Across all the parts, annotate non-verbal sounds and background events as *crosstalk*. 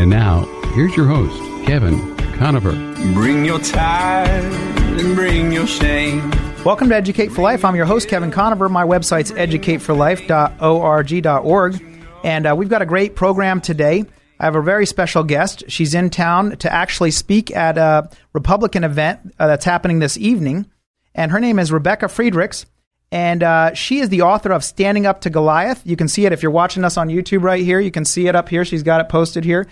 And now, here's your host, Kevin Conover. Bring your tithe and bring your shame. Welcome to Educate for Life. I'm your host, Kevin Conover. My website's educateforlife.org.org. And uh, we've got a great program today. I have a very special guest. She's in town to actually speak at a Republican event uh, that's happening this evening. And her name is Rebecca Friedrichs. And uh, she is the author of Standing Up to Goliath. You can see it if you're watching us on YouTube right here. You can see it up here. She's got it posted here.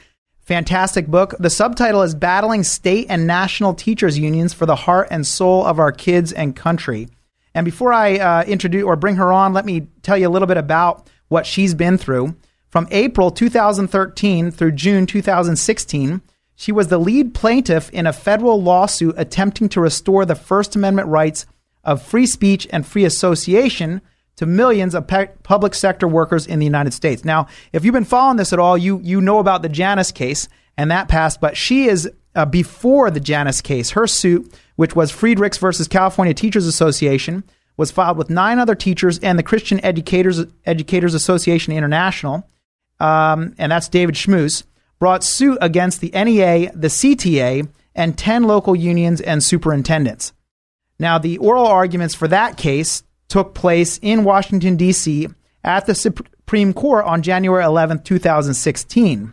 Fantastic book. The subtitle is Battling State and National Teachers Unions for the Heart and Soul of Our Kids and Country. And before I uh, introduce or bring her on, let me tell you a little bit about what she's been through. From April 2013 through June 2016, she was the lead plaintiff in a federal lawsuit attempting to restore the First Amendment rights of free speech and free association to millions of pe- public sector workers in the United States. Now, if you've been following this at all, you you know about the Janus case and that passed, but she is uh, before the Janus case. Her suit, which was Friedrichs versus California Teachers Association, was filed with nine other teachers and the Christian Educators Educators Association International, um, and that's David Schmus, brought suit against the NEA, the CTA, and ten local unions and superintendents. Now, the oral arguments for that case took place in Washington, D.C. at the Supreme Court on January 11, 2016.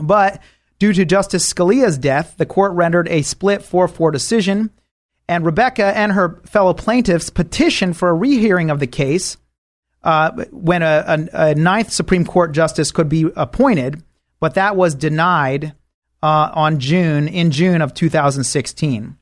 But due to Justice Scalia's death, the court rendered a split 4 4 decision, and Rebecca and her fellow plaintiffs petitioned for a rehearing of the case uh, when a, a, a, ninth Supreme Court justice could be appointed, but that was denied uh, on June in June of 2016.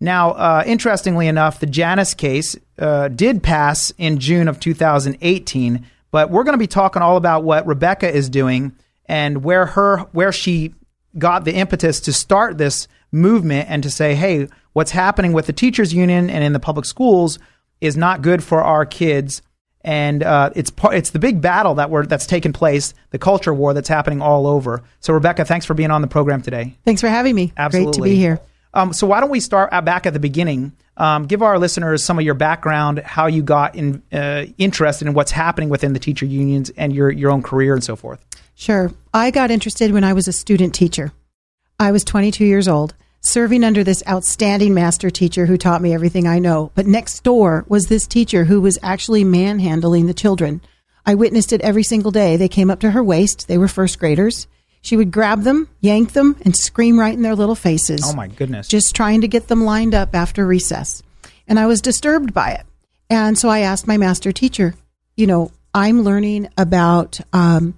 Now, uh, interestingly enough, the Janus case uh, did pass in June of 2018, but we're going to be talking all about what Rebecca is doing and where her where she got the impetus to start this movement and to say, hey, what's happening with the teachers union and in the public schools is not good for our kids. And uh, it's part, it's the big battle that we're, that's taken place, the culture war that's happening all over. So, Rebecca, thanks for being on the program today. Thanks for having me. Absolutely. Great to be here. Um, so why don't we start back at the beginning? Um, give our listeners some of your background, how you got in, uh, interested in what's happening within the teacher unions and your, your own career and so forth. Sure. I got interested when I was a student teacher. I was 22 years old, serving under this outstanding master teacher who taught me everything I know. But next door was this teacher who was actually manhandling the children. I witnessed it every single day. They came up to her waist. They were first graders. She would grab them, yank them, and scream right in their little faces. Oh my goodness. Just trying to get them lined up after recess. And I was disturbed by it. And so I asked my master teacher, you know, I'm learning about um,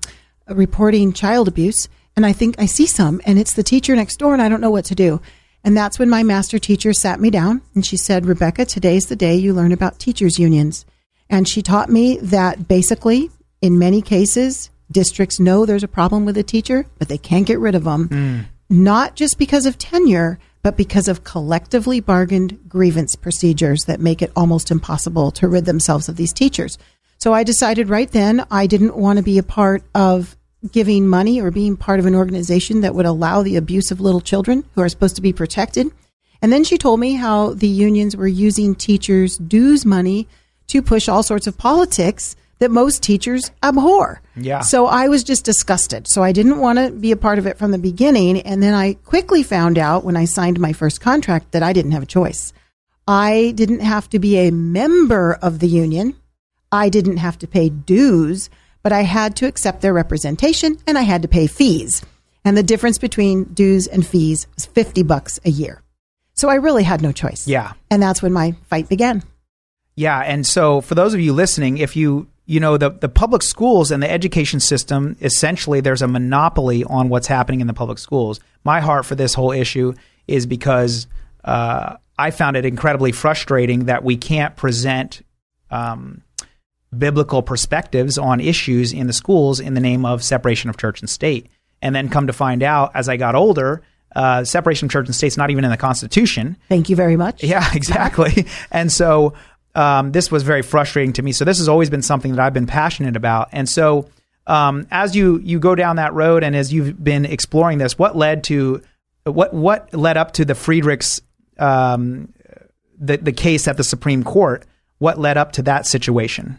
reporting child abuse, and I think I see some, and it's the teacher next door, and I don't know what to do. And that's when my master teacher sat me down and she said, Rebecca, today's the day you learn about teachers' unions. And she taught me that basically, in many cases, districts know there's a problem with a teacher, but they can't get rid of them, mm. not just because of tenure, but because of collectively bargained grievance procedures that make it almost impossible to rid themselves of these teachers. So I decided right then I didn't want to be a part of giving money or being part of an organization that would allow the abuse of little children who are supposed to be protected. And then she told me how the unions were using teachers' dues money to push all sorts of politics that most teachers abhor. Yeah. So I was just disgusted. So I didn't want to be a part of it from the beginning. And then I quickly found out when I signed my first contract that I didn't have a choice. I didn't have to be a member of the union. I didn't have to pay dues, but I had to accept their representation and I had to pay fees. And the difference between dues and fees was 50 bucks a year. So I really had no choice. Yeah. And that's when my fight began. Yeah. And so for those of you listening, if you you know the the public schools and the education system essentially there's a monopoly on what's happening in the public schools. My heart for this whole issue is because uh, I found it incredibly frustrating that we can't present um, biblical perspectives on issues in the schools in the name of separation of church and state. And then come to find out, as I got older, uh, separation of church and state is not even in the Constitution. Thank you very much. Yeah, *laughs* exactly. and so um, this was very frustrating to me. So this has always been something that I've been passionate about. And so um, as you you go down that road and as you've been exploring this, what led to what what led up to the Friedrichs um, the the case at the Supreme Court? What led up to that situation?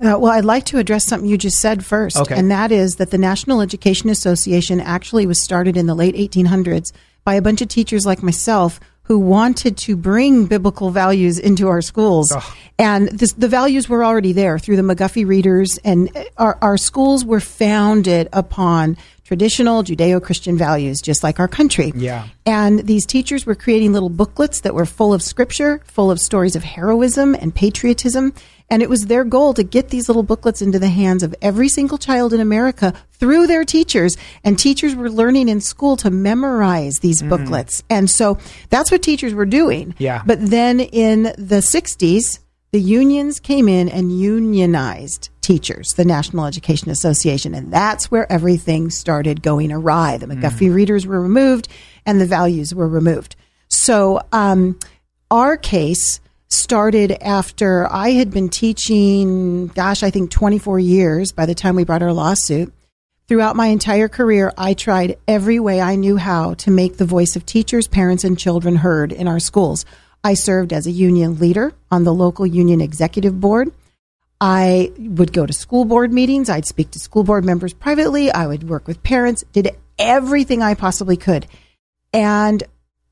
Uh, well, I'd like to address something you just said first, Okay. and that is that the National Education Association actually was started in the late 1800s by a bunch of teachers like myself who wanted to bring biblical values into our schools. And this, the values were already there through the McGuffey readers, and our, our schools were founded upon traditional Judeo Christian values, just like our country. Yeah. And these teachers were creating little booklets that were full of scripture, full of stories of heroism and patriotism. And it was their goal to get these little booklets into the hands of every single child in America through their teachers. And teachers were learning in school to memorize these booklets. And so that's what teachers were doing. Yeah. But then in the 60s, the unions came in and unionized teachers, the National Education Association, and that's where everything started going awry. The McGuffey readers were removed and the values were removed. So, um, our case started after I had been teaching, gosh, I think 24 years by the time we brought our lawsuit. Throughout my entire career, I tried every way I knew how to make the voice of teachers, parents, and children heard in our schools. I served as a union leader on the local union executive board. I would go to school board meetings. I'd speak to school board members privately. I would work with parents, did everything I possibly could. And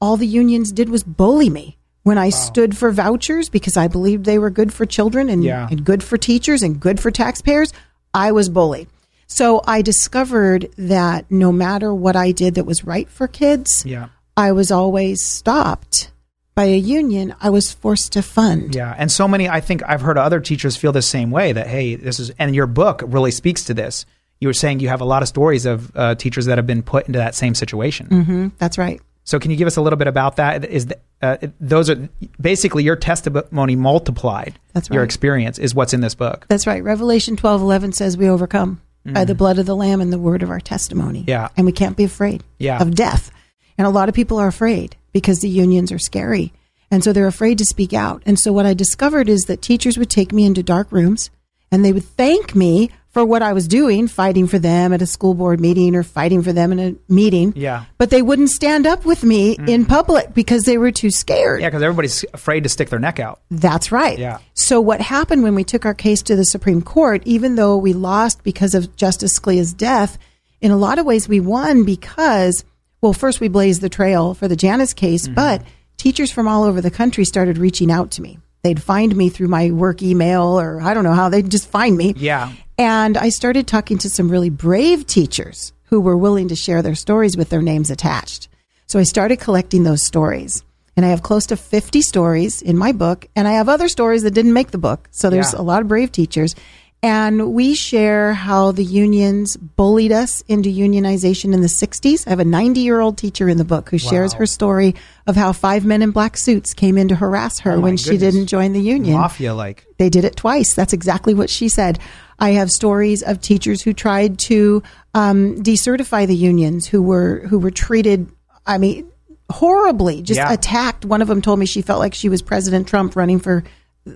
all the unions did was bully me when I stood for vouchers because I believed they were good for children and, Yeah. and good for teachers and good for taxpayers. I was bullied. So I discovered that no matter what I did that was right for kids, Yeah. I was always stopped by a union I was forced to fund. Yeah, and so many. I think I've heard other teachers feel the same way. That hey, this is, and your book really speaks to this. You were saying you have a lot of stories of uh, teachers that have been put into that same situation. hmm That's right. So, can you give us a little bit about that? Is the, uh, those are basically your testimony multiplied? That's right. Your experience is what's in this book. That's right. Revelation twelve eleven says we overcome by the blood of the Lamb and the word of our testimony. Yeah. And we can't be afraid Yeah. of death. And a lot of people are afraid because the unions are scary. And so they're afraid to speak out. And so what I discovered is that teachers would take me into dark rooms and they would thank me for what I was doing, fighting for them at a school board meeting or fighting for them in a meeting. Yeah. But they wouldn't stand up with me in public because they were too scared. Yeah, because everybody's afraid to stick their neck out. That's right. Yeah. So what happened when we took our case to the Supreme Court, even though we lost because of Justice Scalia's death, in a lot of ways we won because, well, first we blazed the trail for the Janus case, Mm-hmm. but teachers from all over the country started reaching out to me. They'd find me through my work email or I don't know how, they'd just find me. Yeah. And I started talking to some really brave teachers who were willing to share their stories with their names attached. So I started collecting those stories. And I have close to 50 stories in my book. And I have other stories that didn't make the book. So there's Yeah. a lot of brave teachers. And we share how the unions bullied us into unionization in the 60s. I have a 90 year old teacher in the book who shares her story of how five men in black suits came in to harass her Oh when she didn't join the union. Mafia like. They did it twice. That's exactly what she said. I have stories of teachers who tried to um, decertify the unions, who were who were treated. I mean, horribly, just Yeah. attacked. One of them told me she felt like she was President Trump running for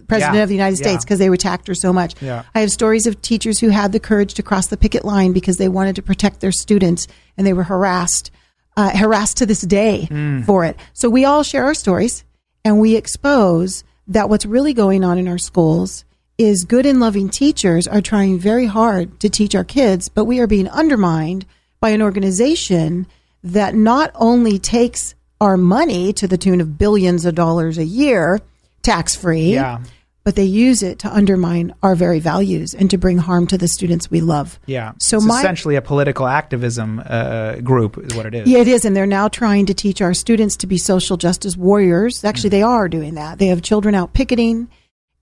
president Yeah. of the United States because they attacked her so much. Yeah. I have stories of teachers who had the courage to cross the picket line because they wanted to protect their students and they were harassed, uh, harassed to this day Mm. for it. So we all share our stories and we expose that what's really going on in our schools is good and loving teachers are trying very hard to teach our kids, but we are being undermined by an organization that not only takes our money to the tune of billions of dollars a year tax free, Yeah. but they use it to undermine our very values and to bring harm to the students we love. Yeah. So it's my essentially a political activism uh, group is what it is. yeah, it is, and they're now trying to teach our students to be social justice warriors. Actually, they are doing that. They have children out picketing,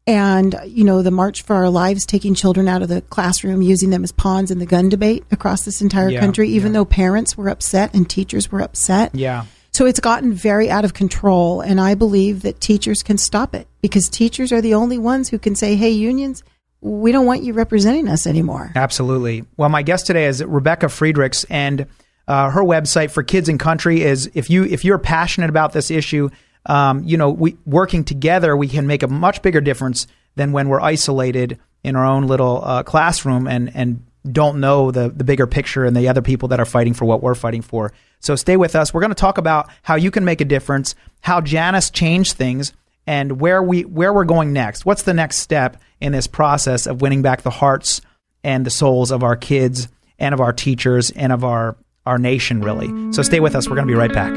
and you know the March for Our Lives, taking children out of the classroom, using them as pawns in the gun debate across this entire Yeah, country. Even yeah. though parents were upset and teachers were upset, Yeah. So it's gotten very out of control, and I believe that teachers can stop it because teachers are the only ones who can say, "Hey, unions, we don't want you representing us anymore." Absolutely. Well, my guest today is Rebecca Friedrichs, and uh, her website for Kids and Country is if you if you're passionate about this issue, um, you know, we working together, we can make a much bigger difference than when we're isolated in our own little uh, classroom and and don't know the the bigger picture and the other people that are fighting for what we're fighting for. So stay with us. We're going to talk about how you can make a difference, how Janus changed things, and where we where we're going next. What's the next step in this process of winning back the hearts and the souls of our kids and of our teachers and of our our nation really. So stay with us. We're going to be right back.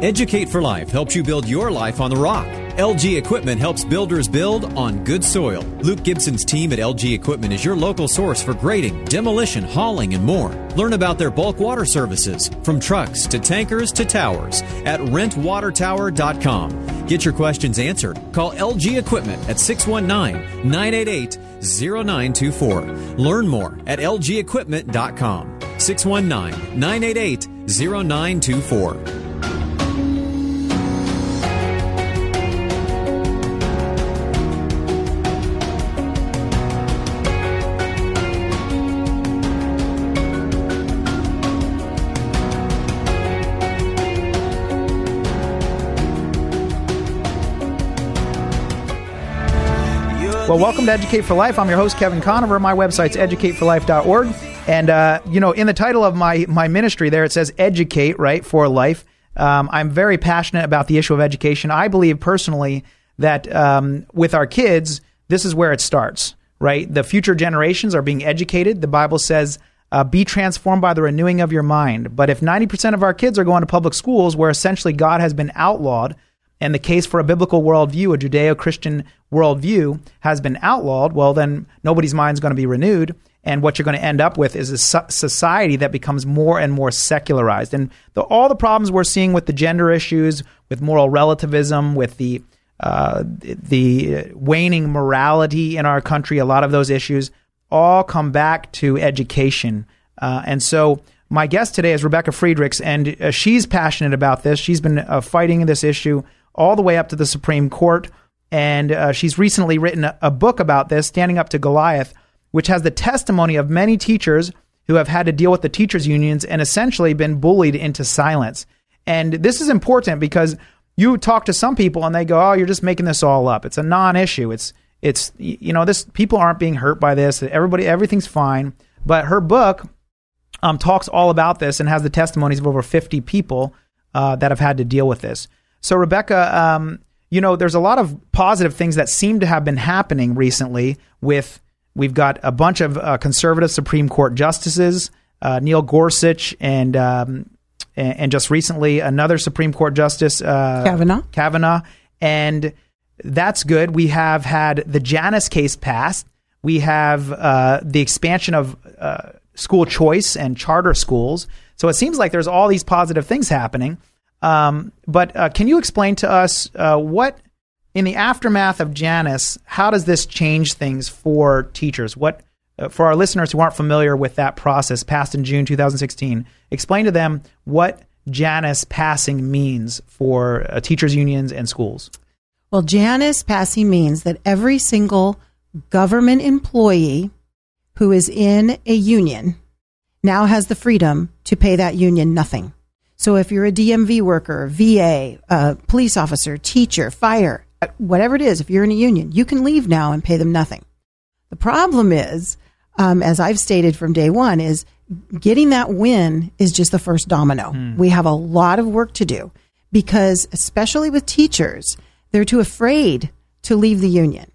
Educate for Life helps you build your life on the rock. LG Equipment helps builders build on good soil. Luke Gibson's team at LG Equipment is your local source for grading, demolition, hauling, and more. Learn about their bulk water services, from trucks to tankers to towers, at rentwatertower.com. Get your questions answered. Call LG Equipment at 619 988 0924. Learn more at lgequipment.com. 619 988 0924. Well, welcome to Educate for Life. I'm your host, Kevin Conover. My website's educateforlife.org. And, uh, you know, in the title of my, my ministry there, it says educate, right, for life. Um, I'm very passionate about the issue of education. I believe personally that um, with our kids, this is where it starts, right? The future generations are being educated. The Bible says, uh, be transformed by the renewing of your mind. But if 90% of our kids are going to public schools where essentially God has been outlawed, and the case for a biblical worldview, a Judeo Christian worldview, has been outlawed, well, then nobody's mind is going to be renewed. And what you're going to end up with is a society that becomes more and more secularized. And the, all the problems we're seeing with the gender issues, with moral relativism, with the uh, the waning morality in our country, a lot of those issues all come back to education. Uh, and so, my guest today is Rebecca Friedrichs, and uh, she's passionate about this. She's been uh, fighting this issue all the way up to the Supreme Court. And uh, she's recently written a, a book about this, Standing Up to Goliath, which has the testimony of many teachers who have had to deal with the teachers' unions and essentially been bullied into silence. And this is important because you talk to some people and they go, "Oh, you're just making this all up. It's a non-issue. It's it's you know this people aren't being hurt by this. Everybody everything's fine." But her book um, talks all about this and has the testimonies of over 50 people uh, that have had to deal with this. So, Rebecca, um, you know, there's a lot of positive things that seem to have been happening recently. With we've got a bunch of uh, conservative Supreme Court justices, uh, Neil Gorsuch, and, um, and, and just recently another Supreme Court justice, uh, Kavanaugh. Kavanaugh, and that's good. We have had the Janus case passed. We have uh, the expansion of uh, school choice and charter schools. So it seems like there's all these positive things happening. Um, but uh, can you explain to us uh, what, in the aftermath of Janus, how does this change things for teachers? What, uh, for our listeners who aren't familiar with that process, passed in June 2016, explain to them what Janus passing means for uh, teachers' unions and schools. Well, Janus passing means that every single government employee who is in a union now has the freedom to pay that union nothing. So if you're a DMV worker, VA, uh, police officer, teacher, fire, whatever it is, if you're in a union, you can leave now and pay them nothing. The problem is, um, as I've stated from day one, is getting that win is just the first domino. Hmm. We have a lot of work to do because, especially with teachers, they're too afraid to leave the union.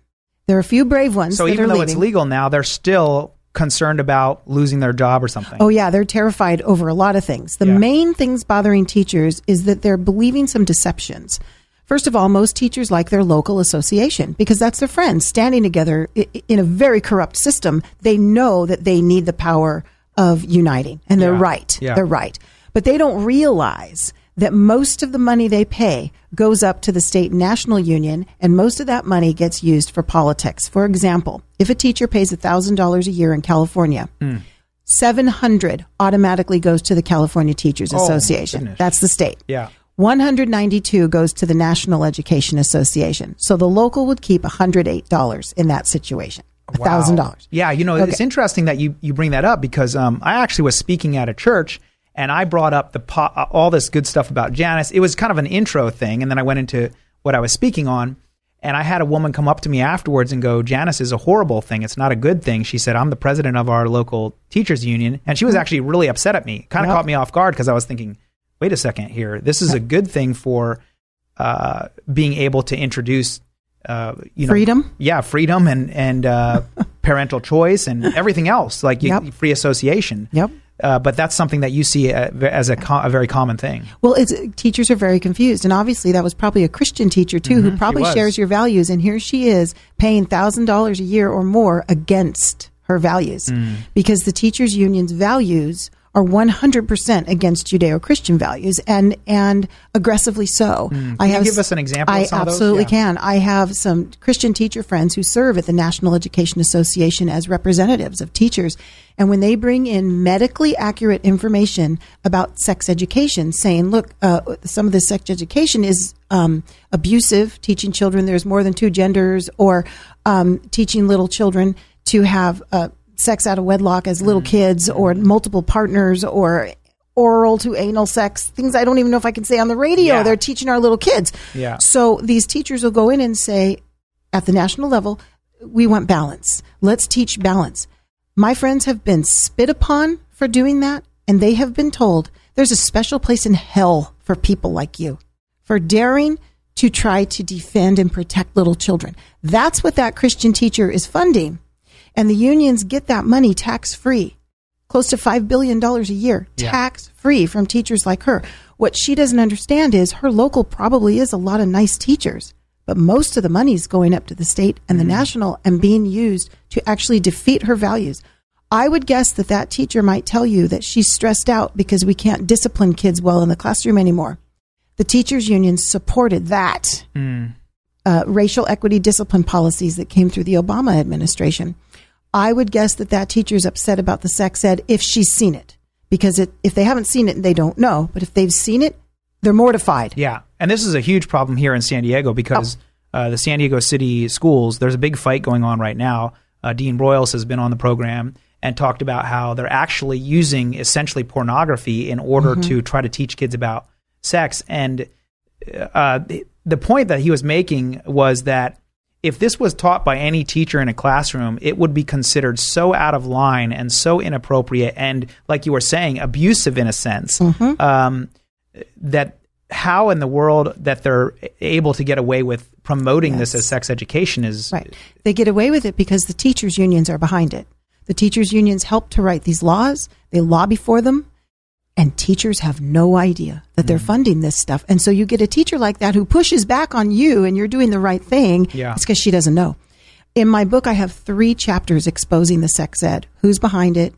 There are a few brave ones. So even though leaving. it's legal now, they're still concerned about losing their job or something. Oh yeah, they're terrified over a lot of things. The yeah. main things bothering teachers is that they're believing some deceptions. First of all, most teachers like their local association because that's their friends standing together in a very corrupt system. They know that they need the power of uniting and they're yeah. right. Yeah. They're right. But they don't realize that most of the money they pay goes up to the state national union, and most of that money gets used for politics. For example, if a teacher pays $1,000 a year in California, mm. 700 automatically goes to the California Teachers oh, Association. Goodness. That's the state. Yeah. 192 goes to the National Education Association. So the local would keep $108 in that situation. $1,000. Wow. Yeah, you know, okay. it's interesting that you, you bring that up because um, I actually was speaking at a church and I brought up the po- uh, all this good stuff about Janus. It was kind of an intro thing, and then I went into what I was speaking on. And I had a woman come up to me afterwards and go, Janus is a horrible thing. It's not a good thing. She said, I'm the president of our local teachers union. And she was actually really upset at me. Kind of Yep. caught me off guard because I was thinking, wait a second here. This is a *laughs* good thing for uh, being able to introduce, uh, you know, Freedom? Yeah, freedom and, and uh, *laughs* parental choice and everything else, like you, Yep. free association. Yep. Uh, but that's something that you see uh, as a, co- a very common thing. Well, it's teachers are very confused, and obviously that was probably a Christian teacher too, who probably shares your values. And here she is paying thousand dollars a year or more against her values, because the teachers' union's values are one hundred percent against Judeo-Christian values, and and aggressively so. I you give us an example of I some of those? absolutely Yeah. can. I have some Christian teacher friends who serve at the National Education Association as representatives of teachers. And when they bring in medically accurate information about sex education, saying, look, uh, some of this sex education is um, abusive, teaching children there's more than two genders, or um, teaching little children to have uh, sex out of wedlock as little mm. kids, or mm. multiple partners, or oral to anal sex, things I don't even know if I can say on the radio. Yeah. They're teaching our little kids. Yeah. So these teachers will go in and say, at the national level, we want balance. Let's teach balance. My friends have been spit upon for doing that, and they have been told there's a special place in hell for people like you, for daring to try to defend and protect little children. That's what that Christian teacher is funding. And the unions get that money tax free close to $5 billion a year, Yeah. tax free from teachers like her. What she doesn't understand is her local probably is a lot of nice teachers, but most of the money is going up to the state and the national and being used to actually defeat her values. I would guess that that teacher might tell you that she's stressed out because we can't discipline kids well in the classroom anymore. The teachers' union supported that uh, racial equity discipline policies that came through the Obama administration. I would guess that that teacher's upset about the sex ed if she's seen it, because it, if they haven't seen it, they don't know. But if they've seen it, they're mortified. Yeah, and this is a huge problem here in San Diego because uh, the San Diego City schools. There's a big fight going on right now. Uh, Dean Broyles has been on the program and talked about how they're actually using essentially pornography in order to try to teach kids about sex. And uh, the, the point that he was making was that if this was taught by any teacher in a classroom, it would be considered so out of line and so inappropriate and, like you were saying, abusive in a sense. Um, that how in the world that they're able to get away with promoting this as sex education is Right. They get away with it because the teachers' unions are behind it. The teachers' unions help to write these laws, they lobby for them, and teachers have no idea that Mm. they're funding this stuff. And so you get a teacher like that who pushes back on you and you're doing the right thing. Yeah. It's because she doesn't know. In my book, I have three chapters exposing the sex ed who's behind it,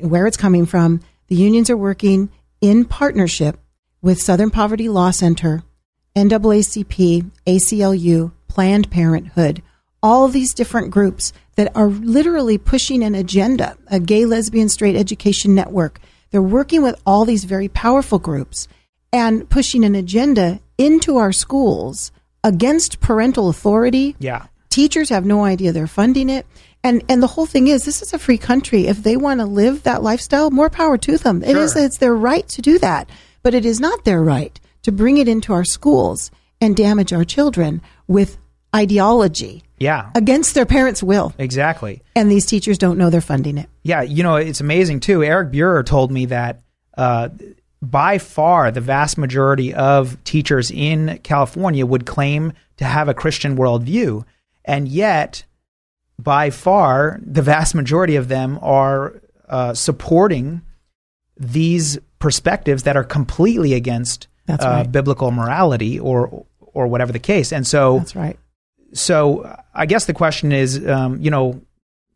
where it's coming from. The unions are working in partnership with Southern Poverty Law Center, NAACP, ACLU, Planned Parenthood, all these different groups that are literally pushing an agenda, a gay, lesbian, straight education network. They're working with all these very powerful groups and pushing an agenda into our schools against parental authority, yeah. Teachers have no idea they're funding it. And and the whole thing is this is a free country. If they want to live that lifestyle more power to them. It is Sure. it's their right to do that. But it is not their right to bring it into our schools and damage our children with ideology yeah against their parents will exactly and these teachers don't know they're funding it Yeah, you know, it's amazing too. Eric Buehrer told me that uh, by far the vast majority of teachers in California would claim to have a Christian worldview. And yet, by far, the vast majority of them are uh, supporting these perspectives that are completely against That's uh, right. biblical morality or or whatever the case. And so, that's right so I guess the question is, um, you know,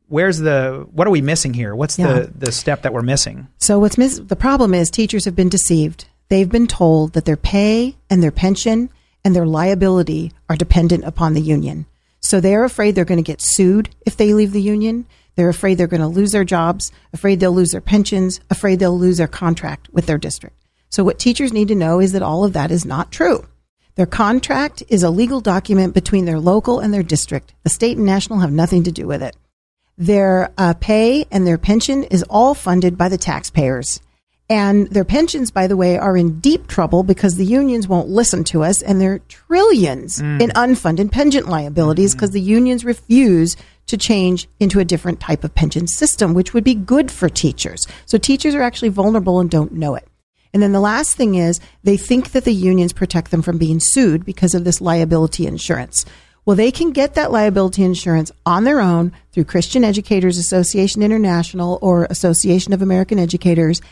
where's the what are we missing here? What's Yeah. the the step that we're missing? So what's mis- the problem is teachers have been deceived. They've been told that their pay and their pension and their liability are dependent upon the union. So they're afraid they're going to get sued if they leave the union. They're afraid they're going to lose their jobs, afraid they'll lose their pensions, afraid they'll lose their contract with their district. So what teachers need to know is that all of that is not true. Their contract is a legal document between their local and their district. The state and national have nothing to do with it. Their uh, pay and their pension is all funded by the taxpayers. And their pensions, by the way, are in deep trouble because the unions won't listen to us, and there are trillions in unfunded pension liabilities because the unions refuse to change into a different type of pension system, which would be good for teachers. So teachers are actually vulnerable and don't know it. And then the last thing is they think that the unions protect them from being sued because of this liability insurance. Well, they can get that liability insurance on their own through Christian Educators Association International or Association of American Educators,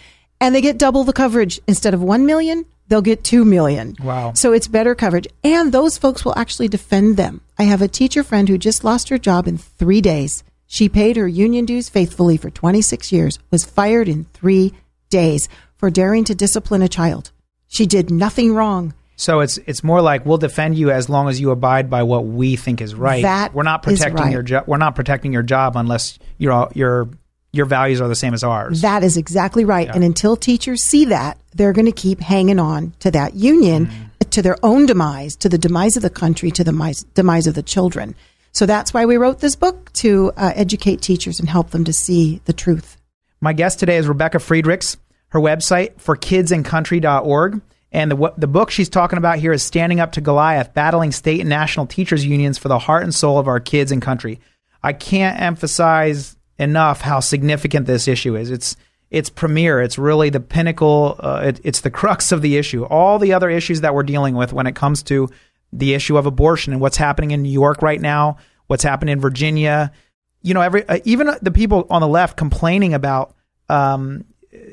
and they get double the coverage. Instead of 1 million, they'll get 2 million. Wow. So it's better coverage. And those folks will actually defend them. I have a teacher friend who just lost her job in three days. She paid her union dues faithfully for 26 years, was fired in three days for daring to discipline a child. She did nothing wrong. So it's it's more like we'll defend you as long as you abide by what we think is right. That we're not is protecting right. your job. We're not protecting your job unless your your your values are the same as ours. That is exactly right. And until teachers see that, they're going to keep hanging on to that union to their own demise, to the demise of the country, to the demise, demise of the children. So that's why we wrote this book to uh, educate teachers and help them to see the truth. My guest today is Rebecca Friedrichs. Her website for kidsandcountry.org. And the, the book she's talking about here is Standing Up to Goliath Battling State and National Teachers Unions for the Heart and Soul of Our Kids and Country. I can't emphasize enough how significant this issue is. It's it's premier. It's really the pinnacle. Uh, it, it's the crux of the issue. All the other issues that we're dealing with when it comes to the issue of abortion and what's happening in New York right now, what's happening in Virginia. You know, every uh, even the people on the left complaining about um,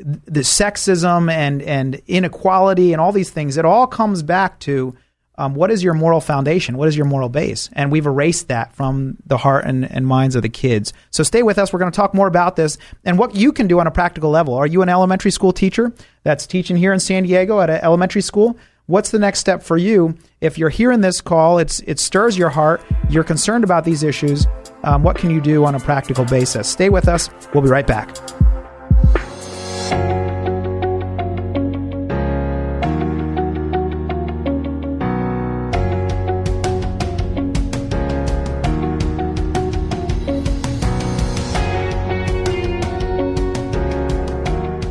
the sexism and and inequality and all these things. It all comes back to um, what is your moral foundation? What is your moral base? And we've erased that from the heart and, and minds of the kids. So stay with us. We're going to talk more about this and what you can do on a practical level. Are you an elementary school teacher that's teaching here in San Diego at an elementary school? What's the next step for you? If you're hearing this call, it's it stirs your heart. You're concerned about these issues. Um, what can you do on a practical basis? Stay with us. We'll be right back you.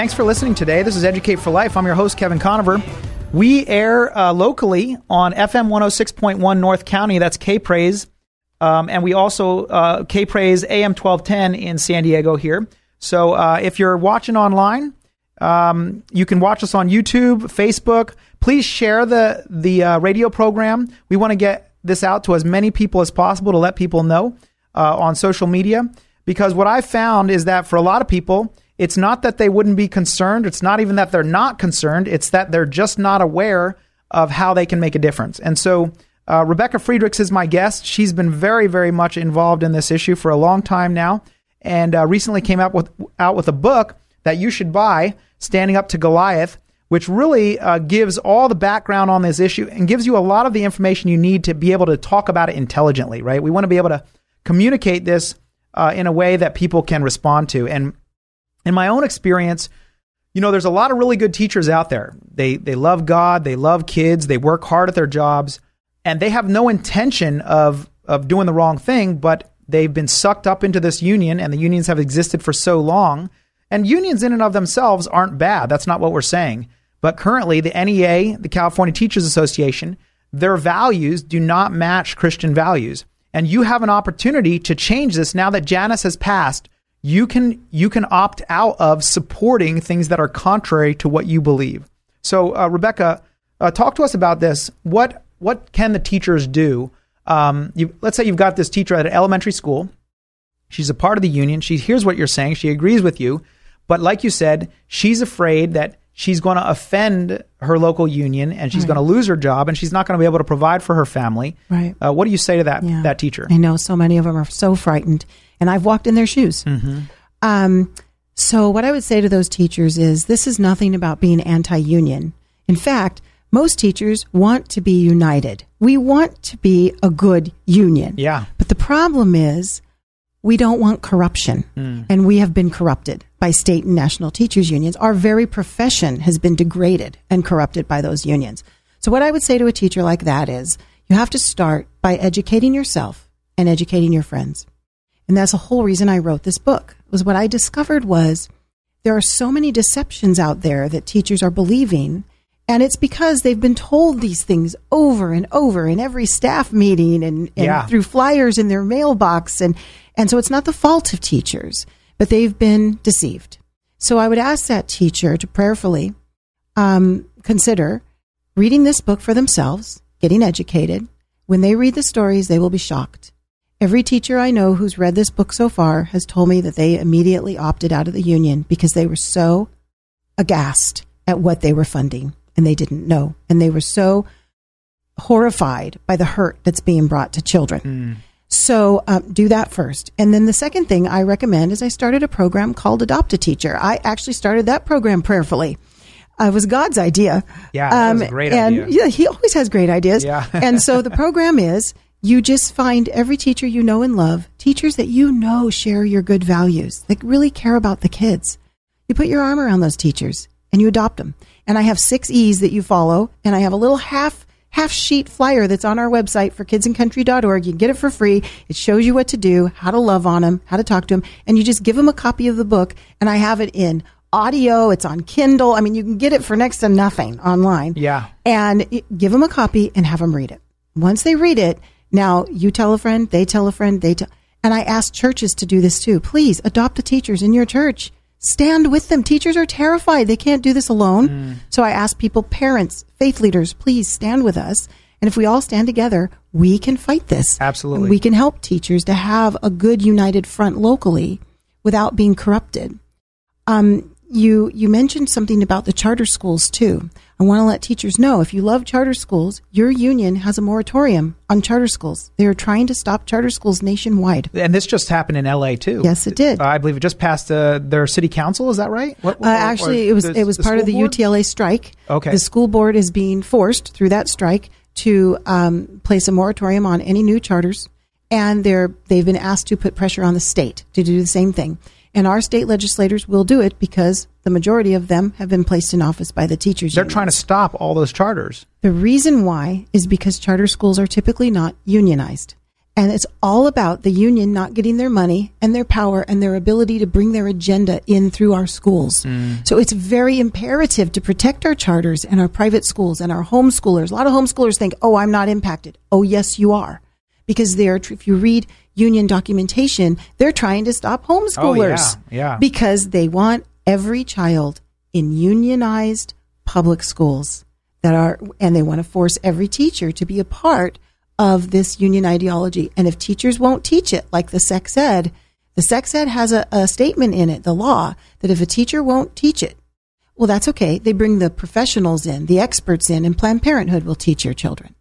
Thanks for listening today. This is Educate for Life. I'm your host, Kevin Conover. We air uh, locally on FM 106.1 North County. That's K Praise. Um, and we also, uh, K Praise AM 1210 in San Diego here. So uh, if you're watching online, um, you can watch us on YouTube, Facebook. Please share the, the uh, radio program. We want to get this out to as many people as possible to let people know uh, on social media. Because what I found is that for a lot of people, it's not that they wouldn't be concerned. It's not even that they're not concerned. It's that they're just not aware of how they can make a difference. And so, uh, Rebecca Friedrichs is my guest. She's been very, very much involved in this issue for a long time now, and uh, recently came out with out with a book that you should buy, "Standing Up to Goliath," which really uh, gives all the background on this issue and gives you a lot of the information you need to be able to talk about it intelligently. Right? We want to be able to communicate this uh, in a way that people can respond to, and in my own experience, you know, there's a lot of really good teachers out there. They they love God, they love kids, they work hard at their jobs, and they have no intention of of doing the wrong thing, but they've been sucked up into this union and the unions have existed for so long. And unions in and of themselves aren't bad. That's not what we're saying. But currently the NEA, the California Teachers Association, their values do not match Christian values. And you have an opportunity to change this now that Janus has passed you can you can opt out of supporting things that are contrary to what you believe. So, uh, Rebecca, uh, talk to us about this. What what can the teachers do? Um, you, let's say you've got this teacher at an elementary school, She's a part of the union. She hears what you're saying. She agrees with you. But like you said, she's afraid that she's going to offend her local union and she's Right. going to lose her job and she's not going to be able to provide for her family. Right. Uh, what do you say to that Yeah. that teacher? I know so many of them are so frightened, and I've walked in their shoes. Um, so, what I would say to those teachers is this is nothing about being anti union. In fact, most teachers want to be united. We want to be a good union. Yeah. But the problem is we don't want corruption. Mm. And we have been corrupted by state and national teachers unions. Our very profession has been degraded and corrupted by those unions. So what I would say to a teacher like that is you have to start by educating yourself and educating your friends. And that's the whole reason I wrote this book. Was what I discovered was there are so many deceptions out there that teachers are believing and it's because they've been told these things over and over in every staff meeting and, and Yeah. through flyers in their mailbox and and so it's not the fault of teachers but they've been deceived. So i would ask that teacher to prayerfully um, consider reading this book for themselves getting educated. When they read the stories they will be shocked. Every teacher i know who's read this book so far has told me that they immediately opted out of the union because they were so aghast at what they were funding and they didn't know. And they were so horrified by the hurt that's being brought to children so um, do that first and then the second thing i recommend is i started a program called adopt a teacher i actually started that program prayerfully uh, it was god's idea Yeah, a great and idea. yeah he always has great ideas Yeah. *laughs* and so the program is you just find every teacher you know and love teachers that you know share your good values that really care about the kids you put your arm around those teachers and you adopt them. And I have six E's that you follow, and I have a little half half sheet flyer that's on our website for kidsandcountry.org. You can get it for free. It shows you what to do, how to love on them, how to talk to them, and you just give them a copy of the book. And I have it in audio. It's on Kindle. I mean, you can get it for next to nothing online. Yeah. And give them a copy and have them read it. Once they read it, now you tell a friend, they tell a friend, they tell. And I ask churches to do this too. Please adopt the teachers in your church. Stand with them. Teachers are terrified. They can't do this alone. So I ask people, parents, faith leaders, please stand with us. And if we all stand together, we can fight this. Absolutely. And we can help teachers to have a good united front locally without being corrupted. Um, you you mentioned something about the charter schools too. I want to let teachers know if you love charter schools, your union has a moratorium on charter schools. They are trying to stop charter schools nationwide. And this just happened in L.A. too. Yes, it did. Uh, I believe it just passed uh, their city council. Is that right? What, Uh, actually, it was it was part of the UTLA strike. Okay. the school board is being forced through that strike to um, place a moratorium on any new charters, and they're they've been asked to put pressure on the state to do the same thing. And our state legislators will do it because the majority of them have been placed in office by the teachers. They're unions. trying to stop all those charters. The reason why is because charter schools are typically not unionized. And it's all about the union not getting their money and their power and their ability to bring their agenda in through our schools. Hmm. So it's very imperative to protect our charters and our private schools and our homeschoolers. A lot of homeschoolers think, oh, I'm not impacted. Oh, yes, you are. Because they're, if you read union documentation, they're trying to stop oh, homeschoolers. Oh, yeah. Because they want every child in unionized public schools that are, and they want to force every teacher to be a part of this union ideology. And if teachers won't teach it, like the sex ed, the sex ed has a, a statement in it, the law, that if a teacher won't teach it, well, that's okay. They bring the professionals in, the experts in, and Planned Parenthood will teach your children.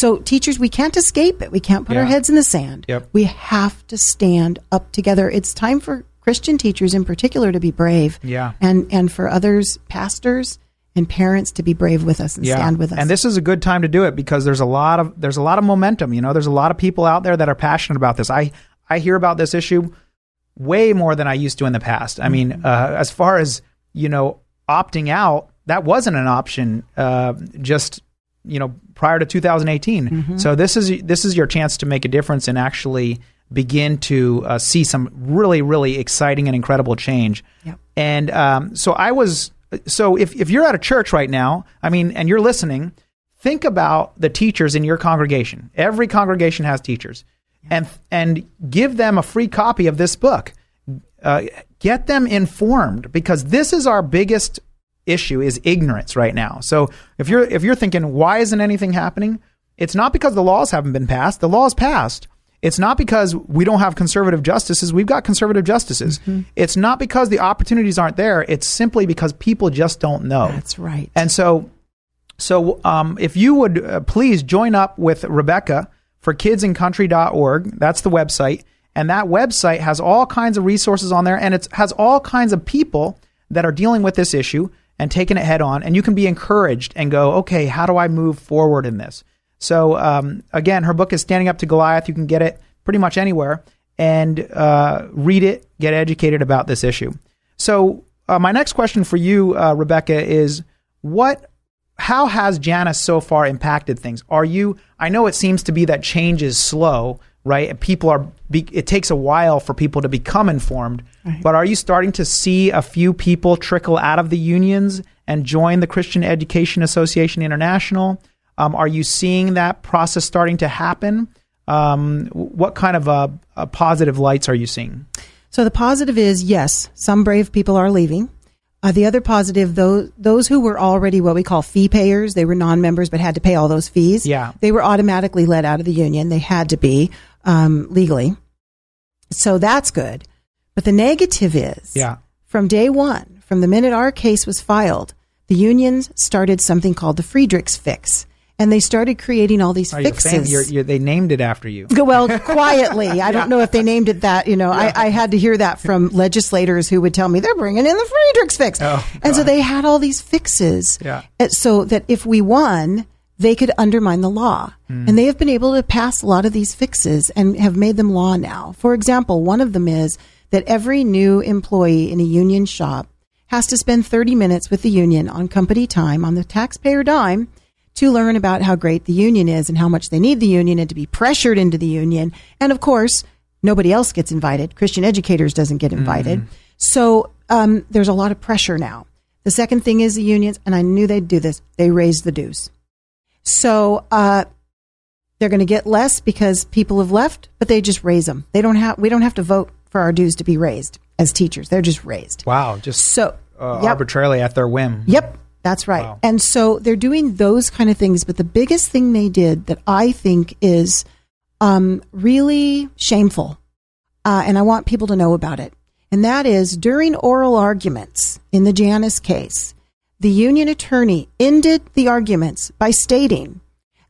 So, teachers, we can't escape it. We can't put our heads in the sand. Yep. We have to stand up together. It's time for Christian teachers in particular to be brave. Yeah. And, and for others, pastors and parents to be brave with us and stand with us. And this is a good time to do it because there's a lot of there's a lot of momentum. You know, there's a lot of people out there that are passionate about this. I I hear about this issue way more than I used to in the past. I mean, Mm-hmm. uh, as far as you know, opting out that wasn't an option uh, just you know prior to 2018. Mm-hmm. So this is this is your chance to make a difference and actually begin to uh, see some really really exciting and incredible change. Yep. And um, so I was so if if you're at a church right now, I mean, and you're listening, think about the teachers in your congregation. Every congregation has teachers, and and give them a free copy of this book. Uh, get them informed because this is our biggest issue is ignorance right now. So if you're if you're thinking why isn't anything happening, it's not because the laws haven't been passed. The laws passed. It's not because we don't have conservative justices. We've got conservative justices. Mm-hmm. It's not because the opportunities aren't there. It's simply because people just don't know. That's right. And so, so um, if you would uh, please join up with Rebecca for kidsandcountry.org. That's the website. And that website has all kinds of resources on there and it has all kinds of people that are dealing with this issue and taking it head on. And you can be encouraged and go, okay, how do I move forward in this? So, um, again, her book is Standing Up to Goliath. You can get it pretty much anywhere and uh, read it, get educated about this issue. So, uh, my next question for you, uh, Rebecca, is what how has Janus so far impacted things? Are you? I know it seems to be that change is slow, right? And people are. Be, it takes a while for people to become informed. Right. But are you starting to see a few people trickle out of the unions and join the Christian Education Association International? Um, are you seeing that process starting to happen? Um, what kind of uh, uh, positive lights are you seeing? So the positive is yes, some brave people are leaving. Uh, the other positive, those those who were already what we call fee payers, they were non-members but had to pay all those fees. Yeah. they were automatically let out of the union. They had to be um, legally. So that's good. But the negative is, Yeah. from day one, from the minute our case was filed, the unions started something called the Friedrichs fix, and they started creating all these Are you a fan? fixes. You're, you're, they named it after you. Well, *laughs* quietly. I don't know if they named it that. You know, I, I had to hear that from legislators who would tell me they're bringing in the Friedrichs fix. Oh, and so they had all these fixes Yeah. so that if we won, they could undermine the law. Hmm. And they have been able to pass a lot of these fixes and have made them law now. For example, one of them is that every new employee in a union shop has to spend 30 minutes with the union on company time on the taxpayer dime to learn about how great the union is and how much they need the union and to be pressured into the union. And of course, nobody else gets invited. Christian educators doesn't get invited. So um, there's a lot of pressure now. The second thing is the unions, and I knew they'd do this. They raised the dues. So uh, they're going to get less because people have left, but they just raise them. They don't have. We don't have to vote for our dues to be raised as teachers. They're just raised. Wow, just So uh, yep. arbitrarily at their whim. Yep, that's right. Wow. And so they're doing those kind of things. But the biggest thing they did that I think is um, really shameful, uh, and I want people to know about it, and that is during oral arguments in the Janus case, the union attorney ended the arguments by stating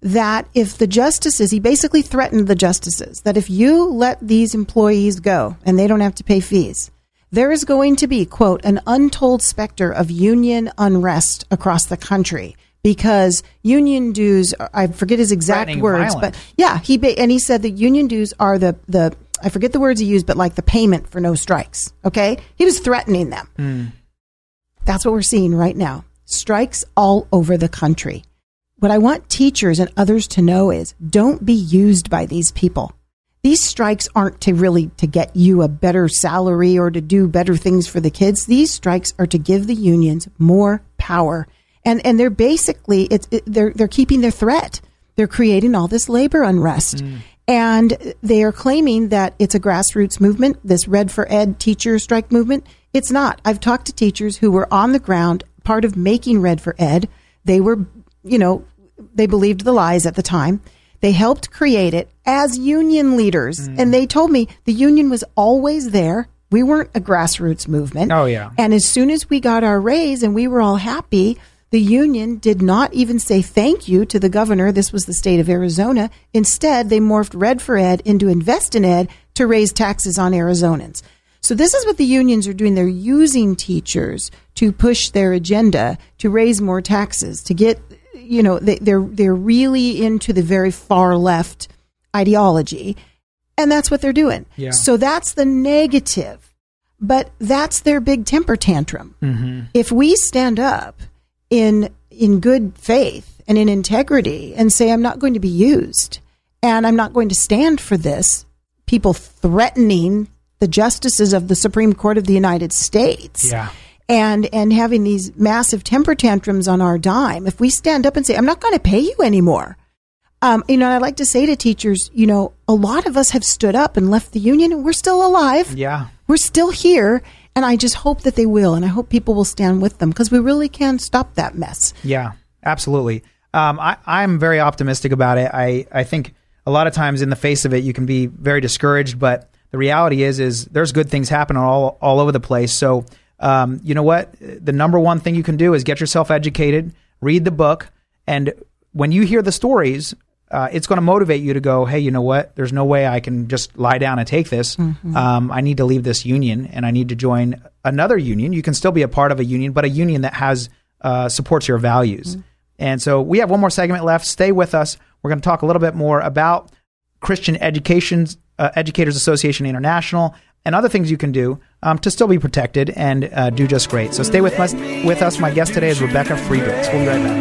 that if the justices, he basically threatened the justices that if you let these employees go and they don't have to pay fees, there is going to be, quote, an untold specter of union unrest across the country because union dues, I forget his exact words, violence. but yeah, he, ba- and he said that union dues are the, the, I forget the words he used, but like the payment for no strikes. Okay. He was threatening them. Hmm. That's what we're seeing right now. Strikes all over the country. What I want teachers and others to know is don't be used by these people. These strikes aren't to really to get you a better salary or to do better things for the kids. These strikes are to give the unions more power. And and they're basically it's it, they're they're keeping their threat. They're creating all this labor unrest. Mm. And they are claiming that it's a grassroots movement, this Red for Ed teacher strike movement. It's not. I've talked to teachers who were on the ground, part of making Red for Ed. They were, you know, they believed the lies at the time. They helped create it as union leaders. Mm. And they told me the union was always there. We weren't a grassroots movement. Oh, yeah. And as soon as we got our raise and we were all happy, the union did not even say thank you to the governor. This was the state of Arizona. Instead, they morphed Red for Ed into Invest in Ed to raise taxes on Arizonans. So this is what the unions are doing. They're using teachers to push their agenda to raise more taxes, to get, you know, they, they're, they're really into the very far left ideology. And that's what they're doing. Yeah. So that's the negative. But that's their big temper tantrum. Mm-hmm. If we stand up in in good faith and in integrity and say I'm not going to be used and I'm not going to stand for this, people threatening the justices of the Supreme Court of the United States. Yeah. And and having these massive temper tantrums on our dime. If we stand up and say I'm not going to pay you anymore. Um, you know, I like to say to teachers, you know, a lot of us have stood up and left the union and we're still alive. Yeah. We're still here, and I just hope that they will, and I hope people will stand with them because we really can stop that mess. Yeah, absolutely. Um, I, I'm very optimistic about it. I, I think a lot of times in the face of it, you can be very discouraged. But the reality is, is there's good things happening all all over the place. So um, you know what? The number one thing you can do is get yourself educated, read the book, and when you hear the stories, uh, it's going to motivate you to go, hey, you know what? There's no way I can just lie down and take this. Um, I need to leave this union and I need to join another union. You can still be a part of a union, but a union that has uh, supports your values. And so we have one more segment left. Stay with us. We're going to talk a little bit more about Christian Education uh, Educators Association International and other things you can do um, to still be protected and uh, do just great. So stay with us. With us, my guest today is Rebecca Friedrichs. We'll be right back.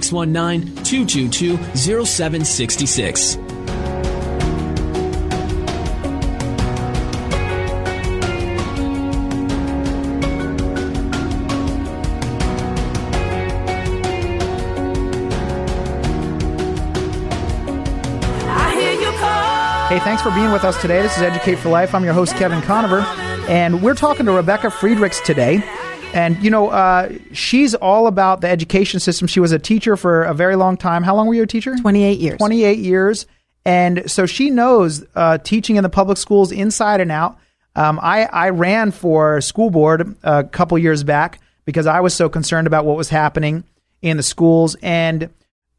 619 222 0766. I hear you call. Hey, thanks for being with us today. This is Educate for Life. I'm your host, Kevin Conover, and we're talking to Rebecca Friedrichs today. And, you know, uh, she's all about the education system. She was a teacher for a very long time. How long were you a teacher? 28 years. 28 years. And so she knows uh, teaching in the public schools inside and out. Um, I, I ran for school board a couple years back because I was so concerned about what was happening in the schools. And,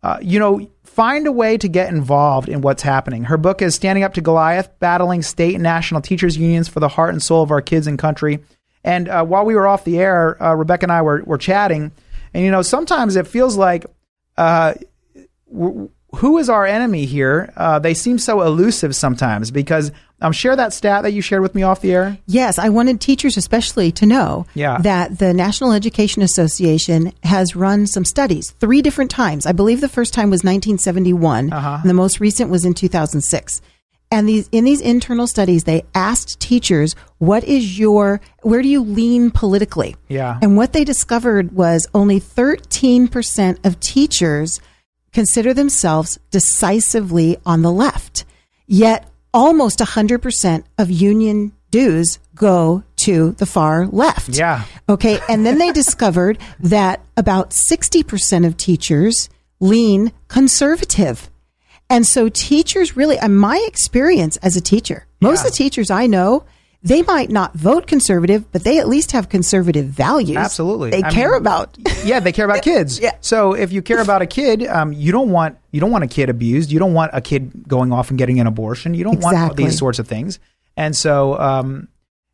uh, you know, find a way to get involved in what's happening. Her book is Standing Up to Goliath Battling State and National Teachers Unions for the Heart and Soul of Our Kids and Country. And uh, while we were off the air, uh, Rebecca and I were, were chatting. And, you know, sometimes it feels like uh, w- who is our enemy here? Uh, they seem so elusive sometimes because um, share that stat that you shared with me off the air. Yes, I wanted teachers especially to know Yeah. that the National Education Association has run some studies three different times. I believe the first time was 1971, Uh-huh. and the most recent was in 2006. And these in these internal studies, they asked teachers, "What is your where do you lean politically?" Yeah. And what they discovered was only 13% of teachers consider themselves decisively on the left. Yet almost 100% of union dues go to the far left. Yeah. Okay. And then they discovered *laughs* that about 60% of teachers lean conservative. And so teachers really, in my experience as a teacher, most Yeah. of the teachers I know, they might not vote conservative, but they at least have conservative values. Absolutely. They I care mean- about. yeah, they care about *laughs* kids. Yeah. So if you care about a kid, um, you don't want you don't want a kid abused. You don't want a kid going off and getting an abortion. You don't want these sorts of things. And so, um,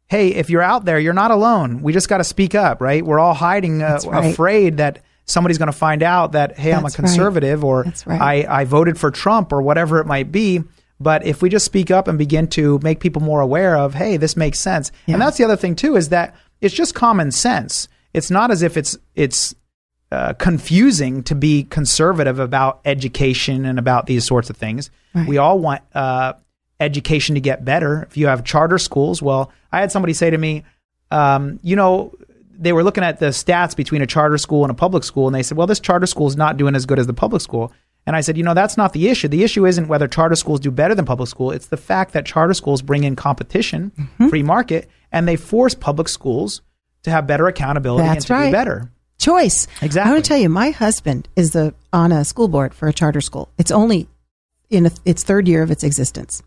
hey, if you're out there, you're not alone. We just got to speak up, right? We're all hiding, uh, right. afraid that somebody's going to find out that hey, I'm a That's right. conservative or right. I I voted for Trump or whatever it might be. But if we just speak up and begin to make people more aware of, hey, this makes sense, and that's the other thing too, is that it's just common sense. It's not as if it's it's uh, confusing to be conservative about education and about these sorts of things. Right. We all want uh, education to get better. If you have charter schools, well, I had somebody say to me, um, you know, they were looking at the stats between a charter school and a public school, and they said, well, this charter school is not doing as good as the public school. And I said, you know, that's not the issue. The issue isn't whether charter schools do better than public school. It's the fact that charter schools bring in competition, Mm-hmm. free market, and they force public schools to have better accountability and to right. be better. choice. Exactly. I want to tell you, my husband is the on a school board for a charter school. It's only in a, its third year of its existence.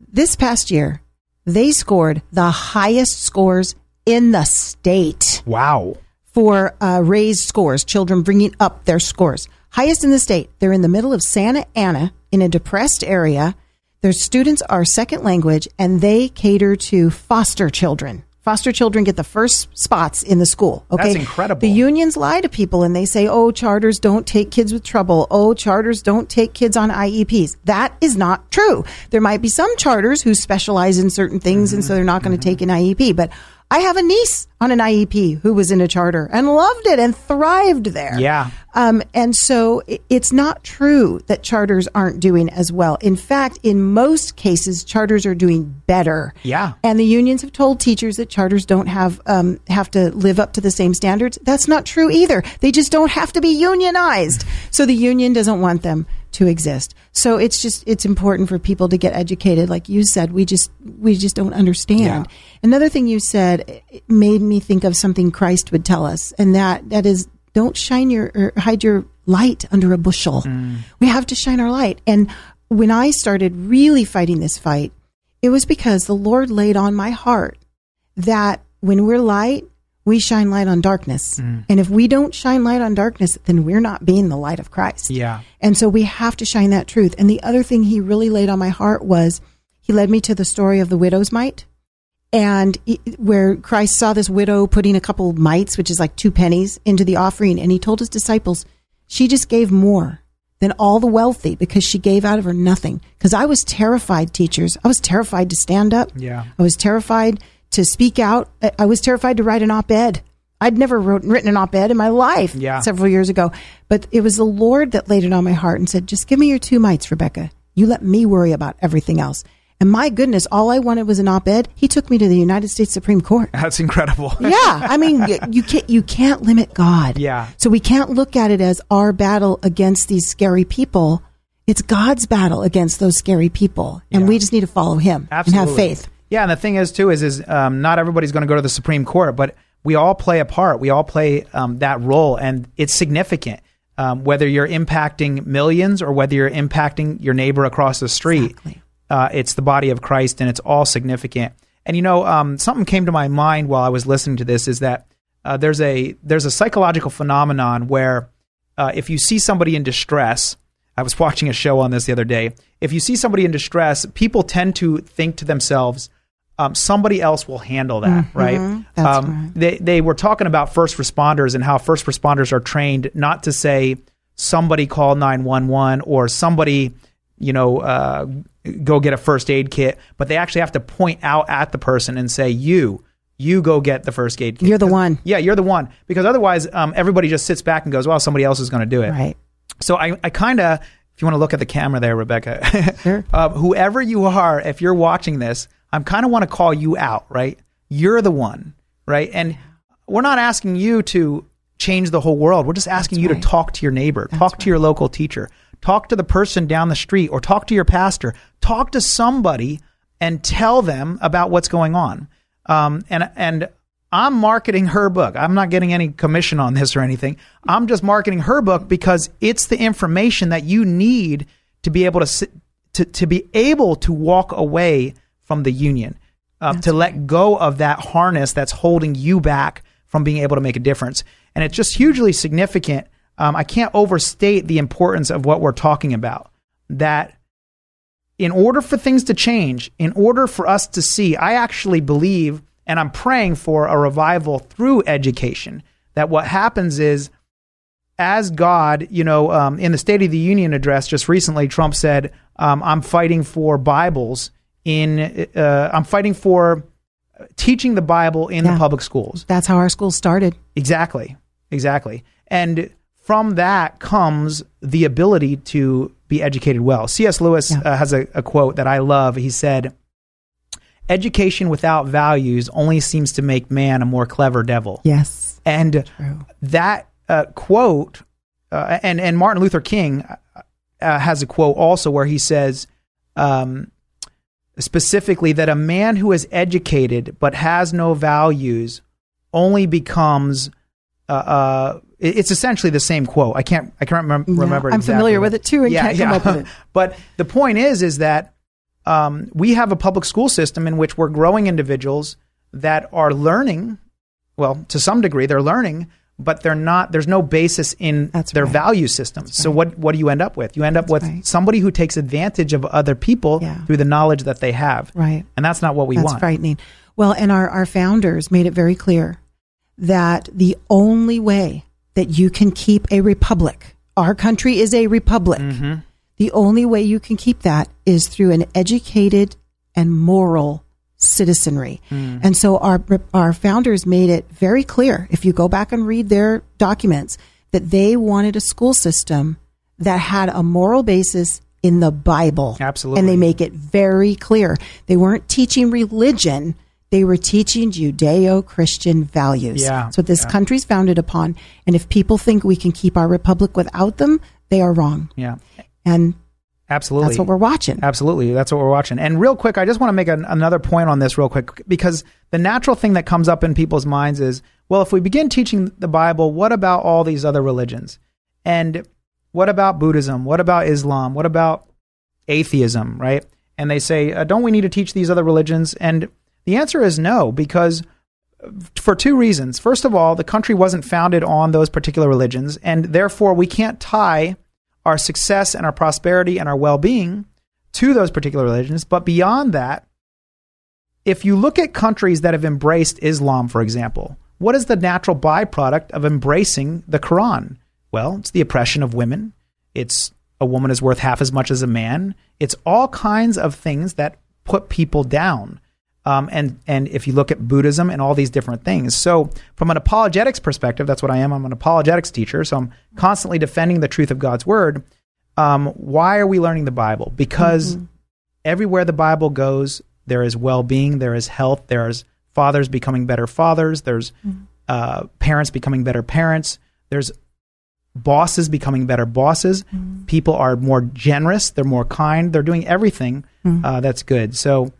This past year, they scored the highest scores in the state Wow. for uh, raised scores, children bringing up their scores. Highest in the state. They're in the middle of Santa Ana in a depressed area. Their students are second language and they cater to foster children. Foster children get the first spots in the school. Okay, That's incredible. The unions lie to people and they say, "Oh, charters don't take kids with trouble. Oh, charters don't take kids on IEPs." That is not true. There might be some charters who specialize in certain things, and so they're not going to take an IEP. But I have a niece on an IEP who was in a charter and loved it and thrived there. Yeah. Um, and so it's not true that charters aren't doing as well. In fact, in most cases, charters are doing better. Yeah. And the unions have told teachers that charters don't have um, have to live up to the same standards. That's not true either. They just don't have to be unionized. So the union doesn't want them to exist. So it's just it's important for people to get educated. Like you said, we just we just don't understand. Another thing you said made me think of something Christ would tell us, and that that is don't shine your or hide your light under a bushel. Mm. We have to shine our light. And when I started really fighting this fight, it was because the Lord laid on my heart that when we're light, we shine light on darkness. Mm. And if we don't shine light on darkness, then we're not being the light of Christ. Yeah. And so we have to shine that truth. And the other thing he really laid on my heart was he led me to the story of the widow's mite. And where Christ saw this widow putting a couple mites, which is like two pennies, into the offering, and he told his disciples, she just gave more than all the wealthy because she gave out of her nothing. Because I was terrified, teachers. I was terrified to stand up. Yeah. I was terrified to speak out. I- I was terrified to write an op ed. I'd never wrote, written an op ed in my life Yeah. several years ago. But it was the Lord that laid it on my heart and said, just give me your two mites, Rebecca. You let me worry about everything else. And my goodness, all I wanted was an op ed. He took me to the United States Supreme Court. That's incredible. *laughs* yeah, I mean, you can't you can't limit God. Yeah. So we can't look at it as our battle against these scary people. It's God's battle against those scary people, and we just need to follow Him Absolutely. and have faith. Yeah, and the thing is too is is um, not everybody's going to go to the Supreme Court, but we all play a part. We all play um, that role, and it's significant. Um, whether you're impacting millions or whether you're impacting your neighbor across the street, Exactly. uh, it's the body of Christ, and it's all significant. And you know, um, something came to my mind while I was listening to this is that uh, there's a there's a psychological phenomenon where uh, if you see somebody in distress, I was *laughs* watching a show on this the other day. If you see somebody in distress, people tend to think to themselves, um, somebody else will handle that, right? Mm-hmm. That's um, right. They they were talking about first responders and how first responders are trained not to say somebody call nine one one or somebody you know uh, go get a first aid kit, but they actually have to point out at the person and say you you go get the first aid kit. You're the one. Yeah, you're the one because otherwise um, everybody just sits back and goes, well, somebody else is going to do it. Right. So I, I kind of, if you want to look at the camera there, Rebecca, *laughs* Sure. um, whoever you are, if you're watching this, I'm kind of want to call you out, right? You're the one, right? And we're not asking you to change the whole world. We're just asking you right. to talk to your neighbor, talk to your local teacher, talk to the person down the street, or talk to your pastor. Talk to somebody and tell them about what's going on. Um, and and I'm marketing her book. I'm not getting any commission on this or anything. I'm just marketing her book because it's the information that you need to be able to sit, to to be able to walk away from the union, uh, to let go of that harness that's holding you back from being able to make a difference. And it's just hugely significant. Um, I can't overstate the importance of what we're talking about. That in order for things to change, in order for us to see, I actually believe, and I'm praying for a revival through education, that what happens is, as God, you know, um, in the State of the Union address just recently, Trump said, um, I'm fighting for Bibles in, uh, I'm fighting for teaching the Bible in Yeah. the public schools. That's how our school started. Exactly. Exactly. And from that comes the ability to be educated well. C.S. Lewis Yeah. uh, has a, a quote that I love. He said, Education without values only seems to make man a more clever devil. Yes. And True. that uh, quote, uh, and, and Martin Luther King uh, uh, has a quote also where he says, um, specifically, that a man who is educated but has no values only becomes uh, uh, it's essentially the same quote. I can't. I can't remember. Yeah, remember. I'm exactly familiar with it too and can't come up with it. *laughs* but the point is, is that um, we have a public school system in which we're growing individuals that are learning. Well, to some degree, they're learning, but they're not. There's no basis in That's their right. value system. So what what do you end up with? You end up with right. somebody who takes advantage of other people Yeah. through the knowledge that they have. Right. And that's not what we That's want. frightening. Well, and our, our founders made it very clear that the only way that you can keep a republic, our country is a republic, Mm-hmm. the only way you can keep that is through an educated and moral citizenry. Mm. And so our, our founders made it very clear, if you go back and read their documents, that they wanted a school system that had a moral basis in the Bible. Absolutely. And they make it very clear. They weren't teaching religion, they were teaching Judeo Christian values. Yeah, That's what this yeah. country's founded upon. And if people think we can keep our republic without them, they are wrong. Yeah. And Absolutely. that's what we're watching. Absolutely. That's what we're watching. And real quick, I just want to make an, another point on this real quick because the natural thing that comes up in people's minds is, well, if we begin teaching the Bible, what about all these other religions? And what about Buddhism? What about Islam? What about atheism, right? And they say, uh, don't we need to teach these other religions? And the answer is no, because for two reasons. First of all, the country wasn't founded on those particular religions, and therefore we can't tie our success and our prosperity and our well being to those particular religions. But beyond that, if you look at countries that have embraced Islam, for example, what is the natural byproduct of embracing the Quran? Well, it's the oppression of women. It's a woman is worth half as much as a man. It's all kinds of things that put people down. Um, and and if you look at Buddhism and all these different things, so from an apologetics perspective, that's what I am. I'm an apologetics teacher, so I'm constantly defending the truth of God's word. Um, why are we learning the Bible? Because everywhere the Bible goes, there is well-being, there is health, there is fathers becoming better fathers, there's uh, parents becoming better parents, there's bosses becoming better bosses. People are more generous, they're more kind, they're doing everything uh, that's good. So.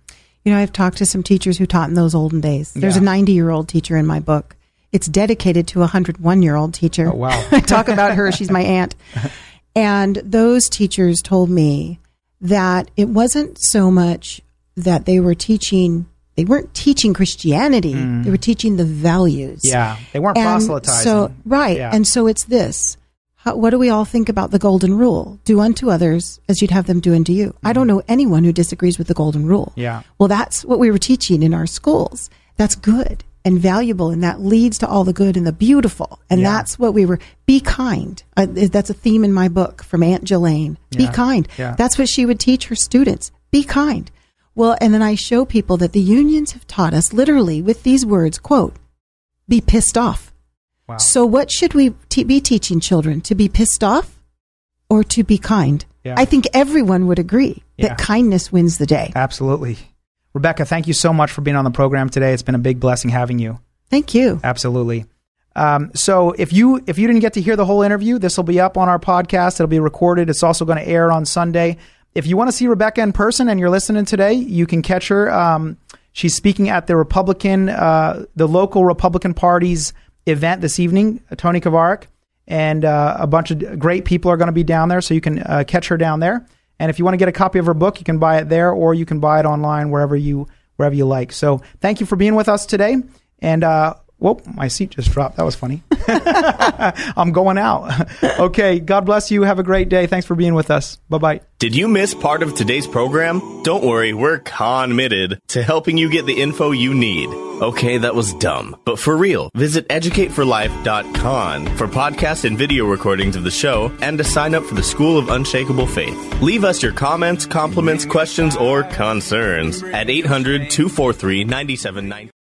You know, I've talked to some teachers who taught in those olden days. There's Yeah. a 90 year old teacher in my book. It's dedicated to a 101 year old teacher. Oh, wow. *laughs* I talk about her. She's my aunt. *laughs* And those teachers told me that it wasn't so much that they were teaching, they weren't teaching Christianity, they were teaching the values. Mm. Yeah, they weren't And proselytizing. So, right. Yeah. And so it's this. How, what do we all think about the golden rule? Do unto others as you'd have them do unto you. I don't know anyone who disagrees with the golden rule. Mm-hmm. Yeah. Well, that's what we were teaching in our schools. That's good and valuable, and that leads to all the good and the beautiful. And Yeah. that's what we were. Be kind. Uh, that's a theme in my book from Aunt Jelaine. Be kind. Yeah. That's what she would teach her students. Be kind. Well, and then I show people that the unions have taught us literally with these words, quote, be pissed off. Wow. So, what should we te- be teaching children? To be pissed off or to be kind? Yeah. I think everyone would agree Yeah. that kindness wins the day. Absolutely. Rebecca, thank you so much for being on the program today. It's been a big blessing having you. Thank you. Absolutely. Um, so if you if you didn't get to hear the whole interview, this will be up on our podcast. It'll be recorded. It's also going to air on Sunday. If you want to see Rebecca in person and you're listening today, you can catch her. Um, she's speaking at the Republican, uh, the local Republican Party's event this evening. Tony Krvaric and uh, a bunch of great people are going to be down there, so you can uh, catch her down there. And if you want to get a copy of her book, you can buy it there, or you can buy it online wherever you wherever you like. So thank you for being with us today. And uh, whoa, my seat just dropped. That was funny. *laughs* I'm going out. *laughs* okay. God bless you. Have a great day. Thanks for being with us. Bye bye. Did you miss part of today's program? Don't worry, we're committed to helping you get the info you need. Okay, that was dumb. But for real, visit educateforlife.com for podcast and video recordings of the show and to sign up for the School of Unshakable Faith. Leave us your comments, compliments, questions, or concerns at 800 243 9790.